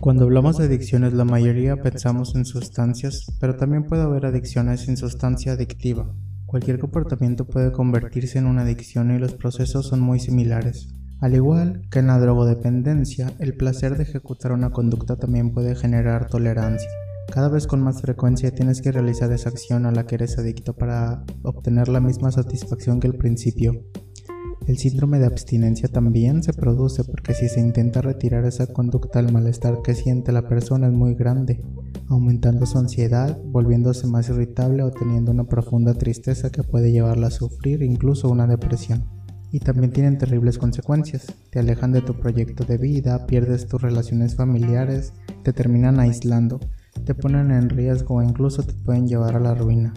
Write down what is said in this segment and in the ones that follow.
Cuando hablamos de adicciones, la mayoría pensamos en sustancias, pero también puede haber adicciones sin sustancia adictiva. Cualquier comportamiento puede convertirse en una adicción y los procesos son muy similares. Al igual que en la drogodependencia, el placer de ejecutar una conducta también puede generar tolerancia. Cada vez con más frecuencia tienes que realizar esa acción a la que eres adicto para obtener la misma satisfacción que al principio. El síndrome de abstinencia también se produce porque si se intenta retirar esa conducta el malestar que siente la persona es muy grande, aumentando su ansiedad, volviéndose más irritable o teniendo una profunda tristeza que puede llevarla a sufrir incluso una depresión. Y también tienen terribles consecuencias, te alejan de tu proyecto de vida, pierdes tus relaciones familiares, te terminan aislando, te ponen en riesgo o incluso te pueden llevar a la ruina.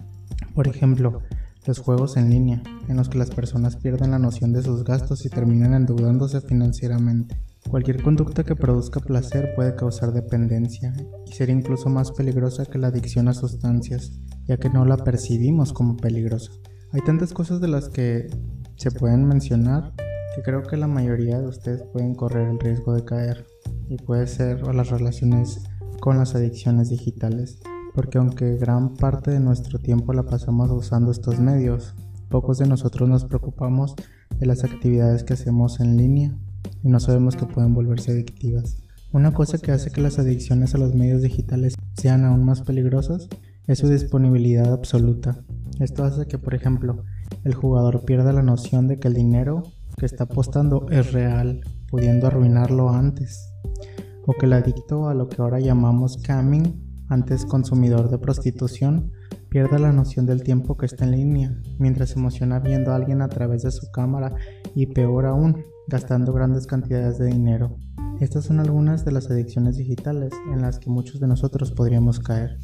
Por ejemplo, los juegos en línea, en los que las personas pierden la noción de sus gastos y terminan endeudándose financieramente. Cualquier conducta que produzca placer puede causar dependencia y ser incluso más peligrosa que la adicción a sustancias, ya que no la percibimos como peligrosa. Hay tantas cosas de las que se pueden mencionar que creo que la mayoría de ustedes pueden correr el riesgo de caer y puede ser las relaciones con las adicciones digitales porque aunque gran parte de nuestro tiempo la pasamos usando estos medios, pocos de nosotros nos preocupamos de las actividades que hacemos en línea y no sabemos que pueden volverse adictivas. Una cosa que hace que las adicciones a los medios digitales sean aún más peligrosas es su disponibilidad absoluta. Esto hace que, por ejemplo, el jugador pierda la noción de que el dinero que está apostando es real, pudiendo arruinarlo antes. O que el adicto a lo que ahora llamamos camming antes consumidor de prostitución, pierde la noción del tiempo que está en línea, mientras se emociona viendo a alguien a través de su cámara y peor aún, gastando grandes cantidades de dinero. Estas son algunas de las adicciones digitales en las que muchos de nosotros podríamos caer.